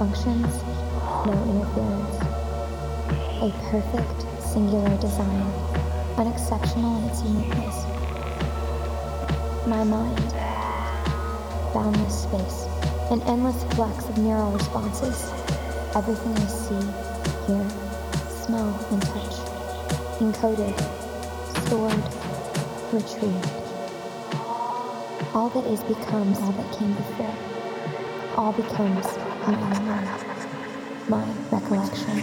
No malfunctions, no interference. A perfect, singular design, unexceptional in its uniqueness. My mind. Boundless space. An endless flux of neural responses. Everything I see, hear, smell, and touch. Encoded, stored, retrieved. All that is becomes all that came before. All becomes my recollection.